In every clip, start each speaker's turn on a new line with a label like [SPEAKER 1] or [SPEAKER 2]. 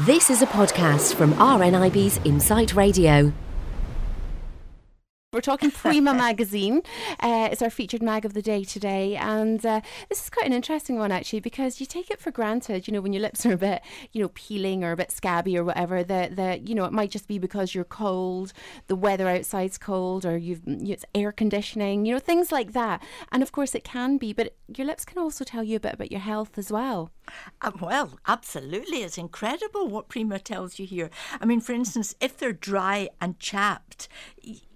[SPEAKER 1] This is a podcast from RNIB's Insight Radio.
[SPEAKER 2] We're talking Prima magazine. Uh, it's our featured mag of the day today, and uh, this is quite an interesting one actually because you take it for granted. You know, when your lips are a bit, you know, peeling or a bit scabby or whatever, that that you know it might just be because you're cold, the weather outside's cold, or you've you know, it's air conditioning. You know, things like that. And of course, it can be, but your lips can also tell you a bit about your health as well.
[SPEAKER 3] Um, well, absolutely. It's incredible what Prima tells you here. I mean, for instance, if they're dry and chapped,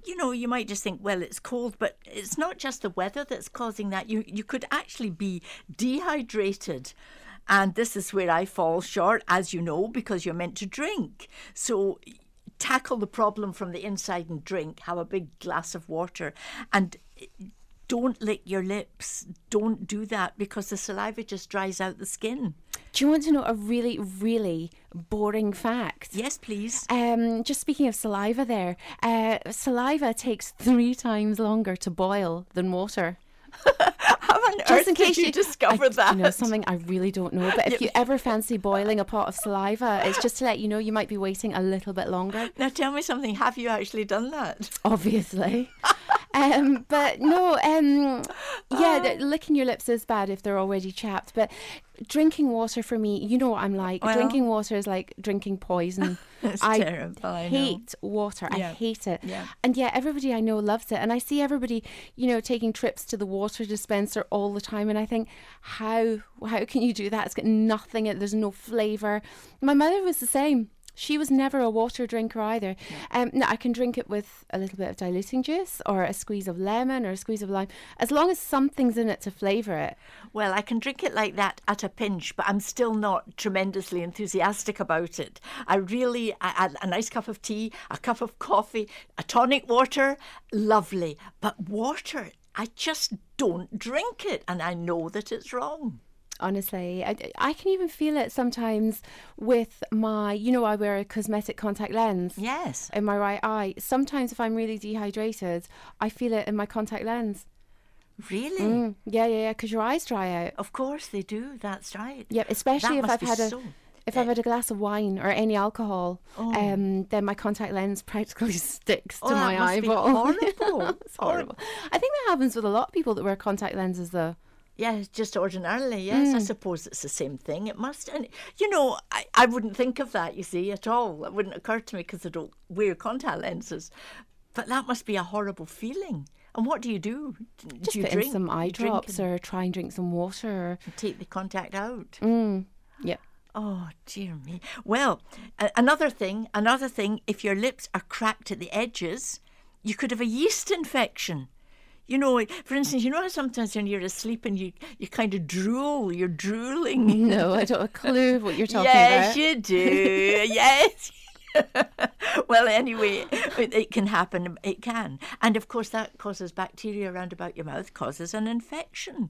[SPEAKER 3] you know, you might just think, well, it's cold, but it's not just the weather that's causing that. You you could actually be dehydrated. And this is where I fall short, as you know, because you're meant to drink. So tackle the problem from the inside and drink. Have a big glass of water and don't lick your lips. Don't do that because the saliva just dries out the skin.
[SPEAKER 2] Do you want to know a really, really boring fact?
[SPEAKER 3] Yes, please.
[SPEAKER 2] Um, just speaking of saliva, there, uh, saliva takes three times longer to boil than water.
[SPEAKER 3] How on
[SPEAKER 2] Just
[SPEAKER 3] earth
[SPEAKER 2] in case
[SPEAKER 3] did you, discover
[SPEAKER 2] I,
[SPEAKER 3] that?
[SPEAKER 2] You know something I really don't know. But if you ever fancy boiling a pot of saliva, it's just to let you know you might be waiting a little bit longer.
[SPEAKER 3] Now tell me something. Have you actually done that?
[SPEAKER 2] Obviously. um, but no, um, yeah, the- licking your lips is bad if they're already chapped. But drinking water for me, you know what I'm like.
[SPEAKER 3] Well-
[SPEAKER 2] drinking water is like drinking poison.
[SPEAKER 3] It's
[SPEAKER 2] I
[SPEAKER 3] terrible, I know.
[SPEAKER 2] hate water. I hate it.
[SPEAKER 3] Yeah.
[SPEAKER 2] And yeah, everybody I know loves it. And I see everybody, you know, taking trips to the water dispenser all the time. And I think, how how can you do that? It's got nothing. There's no flavour. My mother was the same. She was never a water drinker either. Um, no, I can drink it with a little bit of diluting juice or a squeeze of lemon or a squeeze of lime, as long as something's in it to flavour it.
[SPEAKER 3] Well, I can drink it like that at a pinch, but I'm still not tremendously enthusiastic about it. I really, I, I- a nice cup of tea, a cup of coffee, a tonic water, lovely. But water, I just don't drink it, and I know that it's wrong.
[SPEAKER 2] Honestly I, I can even feel it sometimes with my you know i wear a cosmetic contact lens
[SPEAKER 3] Yes.
[SPEAKER 2] in my right eye sometimes if i'm really dehydrated i feel it in my contact lens
[SPEAKER 3] Really?
[SPEAKER 2] Mm, yeah yeah yeah because your eyes dry out
[SPEAKER 3] Of course they do. That's right.
[SPEAKER 2] yeah especially
[SPEAKER 3] That
[SPEAKER 2] if i've had a if I've had a glass of wine or any alcohol,
[SPEAKER 3] Oh.
[SPEAKER 2] um, then my contact lens practically sticks to
[SPEAKER 3] Oh, that
[SPEAKER 2] my eyeball.
[SPEAKER 3] horrible.
[SPEAKER 2] it's horrible. I think that happens with a lot of people that wear contact lenses, though.
[SPEAKER 3] Yeah, just ordinarily, yes.
[SPEAKER 2] Hmm.
[SPEAKER 3] I suppose it's the same thing. It must. And, you know, I, I wouldn't think of that, you see, at all. It wouldn't occur to me because I don't wear contact lenses. But that must be a horrible feeling. And what do you do? D-
[SPEAKER 2] Just
[SPEAKER 3] you
[SPEAKER 2] put
[SPEAKER 3] drink?
[SPEAKER 2] in some eye drops
[SPEAKER 3] and
[SPEAKER 2] or try and drink some water.
[SPEAKER 3] Or take the contact out.
[SPEAKER 2] Mm, yeah.
[SPEAKER 3] Oh, dear me. Well, a- another thing, another thing, if your lips are cracked at the edges, you could have a yeast infection. You know, for instance, you know how sometimes when you're asleep and you, you kind of drool, you're drooling.
[SPEAKER 2] No, I don't have a clue what you're talking
[SPEAKER 3] yes,
[SPEAKER 2] about.
[SPEAKER 3] Yes, you do. yes. well, anyway, it, it can happen. It can. And of course, that causes bacteria around about your mouth, causes an infection.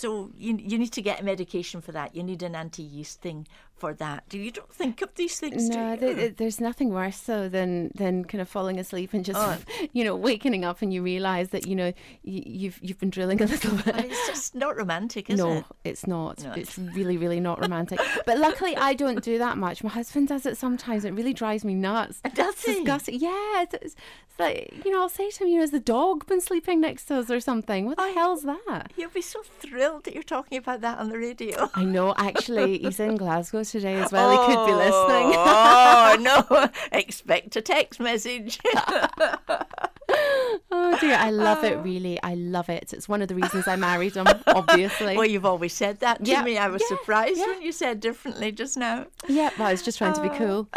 [SPEAKER 3] So you, you need to get medication for that. You need an anti-yeast thing for that. Do you don't think of these things,
[SPEAKER 2] No,
[SPEAKER 3] do you?
[SPEAKER 2] th- th- there's nothing worse though than than kind of falling asleep and just
[SPEAKER 3] Oh.
[SPEAKER 2] you know waking up and you realise that you know y- you've you've been drilling a little bit.
[SPEAKER 3] it's just not romantic, is
[SPEAKER 2] no,
[SPEAKER 3] it?
[SPEAKER 2] No, it's not.
[SPEAKER 3] No,
[SPEAKER 2] It's really, really not romantic. but luckily, I don't do that much. My husband does it sometimes. It really drives me nuts.
[SPEAKER 3] Does
[SPEAKER 2] It's
[SPEAKER 3] he?
[SPEAKER 2] disgusting. Yeah, it's, it's it's like you know, I'll say to him, you know, has the dog been sleeping next to us or something? What the
[SPEAKER 3] I-
[SPEAKER 2] hell's that?
[SPEAKER 3] You'll be so thrilled that you're talking about that on the radio.
[SPEAKER 2] I know. Actually, he's in Glasgow today as well. He could be listening.
[SPEAKER 3] oh no! Expect a text message.
[SPEAKER 2] Oh dear, I love it. Really, I love it. It's one of the reasons I married him. Obviously.
[SPEAKER 3] well, you've always said that to
[SPEAKER 2] Yeah,
[SPEAKER 3] me. I was
[SPEAKER 2] yeah,
[SPEAKER 3] surprised
[SPEAKER 2] yeah.
[SPEAKER 3] when you said differently just now.
[SPEAKER 2] Yeah, well, I was just trying to be oh. cool.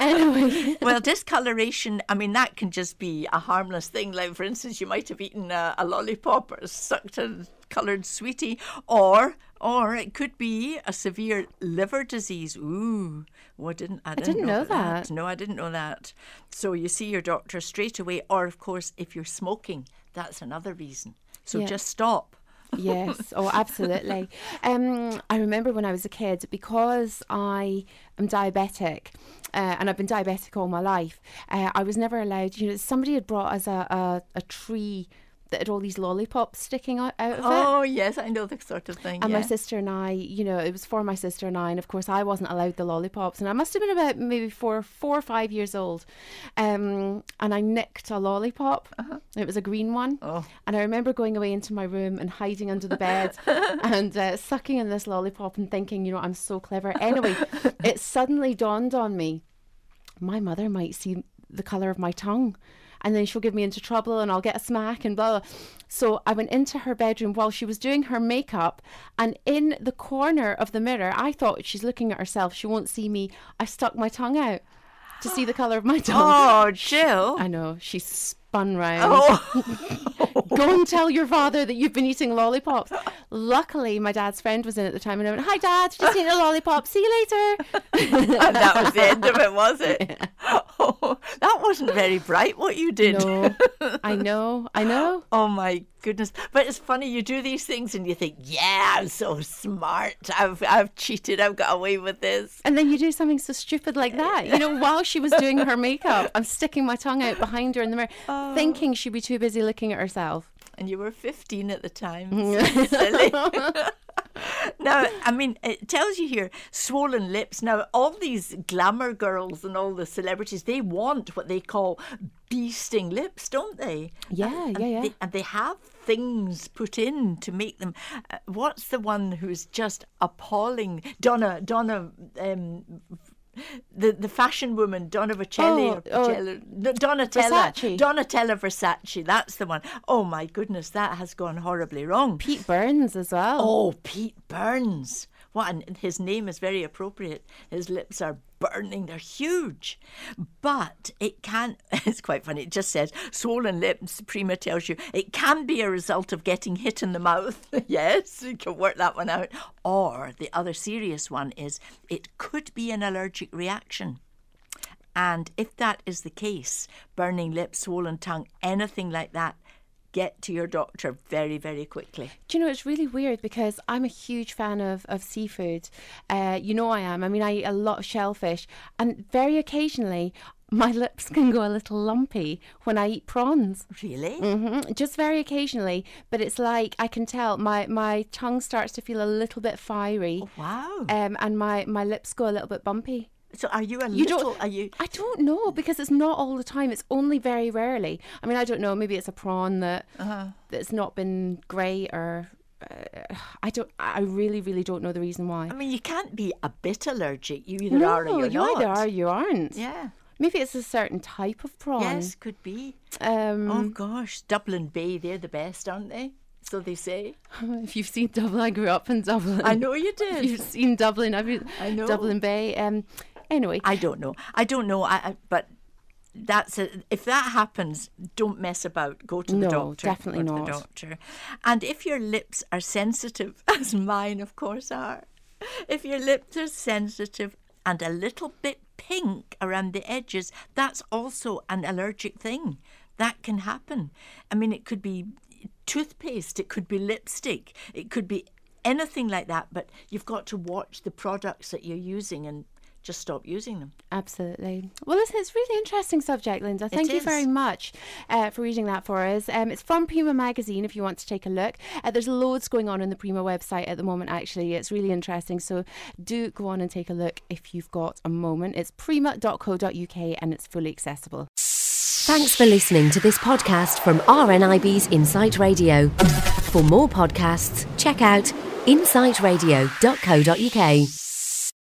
[SPEAKER 2] anyway,
[SPEAKER 3] well, discoloration, I mean, that can just be a harmless thing. Like, for instance, you might have eaten a, a lollipop or sucked a coloured sweetie, or or it could be a severe liver disease. Ooh, well, I didn't, I didn't,
[SPEAKER 2] didn't know
[SPEAKER 3] about
[SPEAKER 2] that.
[SPEAKER 3] No, I didn't know that. So you see your doctor straight away, or of course, if you're smoking, that's another reason. So
[SPEAKER 2] Yeah.
[SPEAKER 3] just stop.
[SPEAKER 2] yes, oh, absolutely. Um, I remember when I was a kid because I am diabetic. Uh, and I've been diabetic all my life. Uh, I was never allowed. You know, somebody had brought us a, a, a tree that had all these lollipops sticking out, out of it.
[SPEAKER 3] Oh yes, I know the sort of thing.
[SPEAKER 2] And
[SPEAKER 3] yeah.
[SPEAKER 2] my sister and I, you know, it was for my sister and I, and of course I wasn't allowed the lollipops, and I must have been about maybe four, four or five years old, um, and I nicked a lollipop. It was a green one,
[SPEAKER 3] Uh-huh. Oh.
[SPEAKER 2] and I remember going away into my room and hiding under the bed and uh, sucking in this lollipop and thinking, you know, I'm so clever. Anyway, it suddenly dawned on me, my mother might see the color of my tongue. And then she'll give me into trouble and I'll get a smack and blah, blah. So I went into her bedroom while she was doing her makeup. And in the corner of the mirror, I thought she's looking at herself. She won't see me. I stuck my tongue out to see the colour of my tongue.
[SPEAKER 3] Oh, Jill.
[SPEAKER 2] I know. She spun round.
[SPEAKER 3] Oh.
[SPEAKER 2] Go and tell your father that you've been eating lollipops. Luckily, my dad's friend was in at the time and I went, Hi, Dad, just eating a lollipop. See you later.
[SPEAKER 3] and that was the end of it, was it? Oh, that wasn't very bright what you did.
[SPEAKER 2] No, I know. I know.
[SPEAKER 3] Oh my goodness! But it's funny you do these things and you think, "Yeah, I'm so smart. I've I've cheated. I've got away with this."
[SPEAKER 2] And then you do something so stupid like that. You know, while she was doing her makeup, I'm sticking my tongue out behind her in the mirror,
[SPEAKER 3] Oh.
[SPEAKER 2] thinking she'd be too busy looking at herself.
[SPEAKER 3] And you were 15 at the time. So now, I mean, it tells you here swollen lips. Now, all these glamour girls and all the celebrities, they want what they call bee sting lips, don't they?
[SPEAKER 2] Yeah,
[SPEAKER 3] and
[SPEAKER 2] yeah, yeah.
[SPEAKER 3] They, and they have things put in to make them. Uh, what's the one who's just appalling? Donna, Donna. Um, the the fashion woman Donna Vercelli
[SPEAKER 2] Oh,
[SPEAKER 3] or
[SPEAKER 2] oh,
[SPEAKER 3] Vercelli- no, Donatella
[SPEAKER 2] Versace.
[SPEAKER 3] Donatella Versace that's the one. Oh my goodness that has gone horribly wrong
[SPEAKER 2] Pete Burns as well.
[SPEAKER 3] oh Pete Burns what his name is very appropriate. His lips are burning. They're huge. But it can it's quite funny. It just says swollen lips prima tells you. It can be a result of getting hit in the mouth. Yes you can work that one out. Or the other serious one is it could be an allergic reaction. And if that is the case, burning lips, swollen tongue, anything like that, get to your doctor very, very quickly.
[SPEAKER 2] Do you know it's really weird because I'm a huge fan of, of seafood. Uh, you know I am. I mean, I eat a lot of shellfish, and very occasionally my lips can go a little lumpy when I eat prawns.
[SPEAKER 3] Really?
[SPEAKER 2] Mm-hmm. Just very occasionally, but it's like I can tell my my tongue starts to feel a little bit fiery,
[SPEAKER 3] Wow.
[SPEAKER 2] um, and my my lips go a little bit bumpy.
[SPEAKER 3] So are you a
[SPEAKER 2] You
[SPEAKER 3] little?
[SPEAKER 2] don't.
[SPEAKER 3] Are you?
[SPEAKER 2] I don't know because it's not all the time. It's only very rarely. I mean, I don't know. Maybe it's a prawn that
[SPEAKER 3] Uh-huh.
[SPEAKER 2] that's not been great, or uh, I don't. I really, really don't know the reason why.
[SPEAKER 3] I mean, you can't be a bit allergic. You either are or you're not.
[SPEAKER 2] you
[SPEAKER 3] not.
[SPEAKER 2] either are, or you aren't.
[SPEAKER 3] Yeah.
[SPEAKER 2] Maybe it's a certain type of prawn.
[SPEAKER 3] Yes, could be.
[SPEAKER 2] Um,
[SPEAKER 3] Oh gosh, Dublin Bay, they're the best, aren't they? So they say.
[SPEAKER 2] if you've seen Dublin, I grew up in Dublin.
[SPEAKER 3] I know you
[SPEAKER 2] If
[SPEAKER 3] did.
[SPEAKER 2] you've seen Dublin, I've been
[SPEAKER 3] I know.
[SPEAKER 2] Dublin Bay. Um, anyway,
[SPEAKER 3] I don't know. I don't know. I, I but that's a, if that happens, don't mess about. Go to the
[SPEAKER 2] No,
[SPEAKER 3] doctor.
[SPEAKER 2] definitely
[SPEAKER 3] Go to
[SPEAKER 2] not.
[SPEAKER 3] the doctor. And if your lips are sensitive, as mine of course are, if your lips are sensitive and a little bit pink around the edges, that's also an allergic thing. That can happen. I mean, it could be toothpaste, it could be lipstick, it could be anything like that. But you've got to watch the products that you're using and just stop using them.
[SPEAKER 2] Absolutely. Well, listen, it's a really interesting subject, Linda. Thank you
[SPEAKER 3] is.
[SPEAKER 2] very much uh, for reading that for us. Um, it's from Prima Magazine if you want to take a look. Uh, there's loads going on on the Prima website at the moment, actually. It's really interesting. So do go on and take a look if you've got a moment. It's prima.co.uk and it's fully accessible.
[SPEAKER 1] Thanks for listening to this podcast from RNIB's Insight Radio. For more podcasts, check out insightradio.co.uk.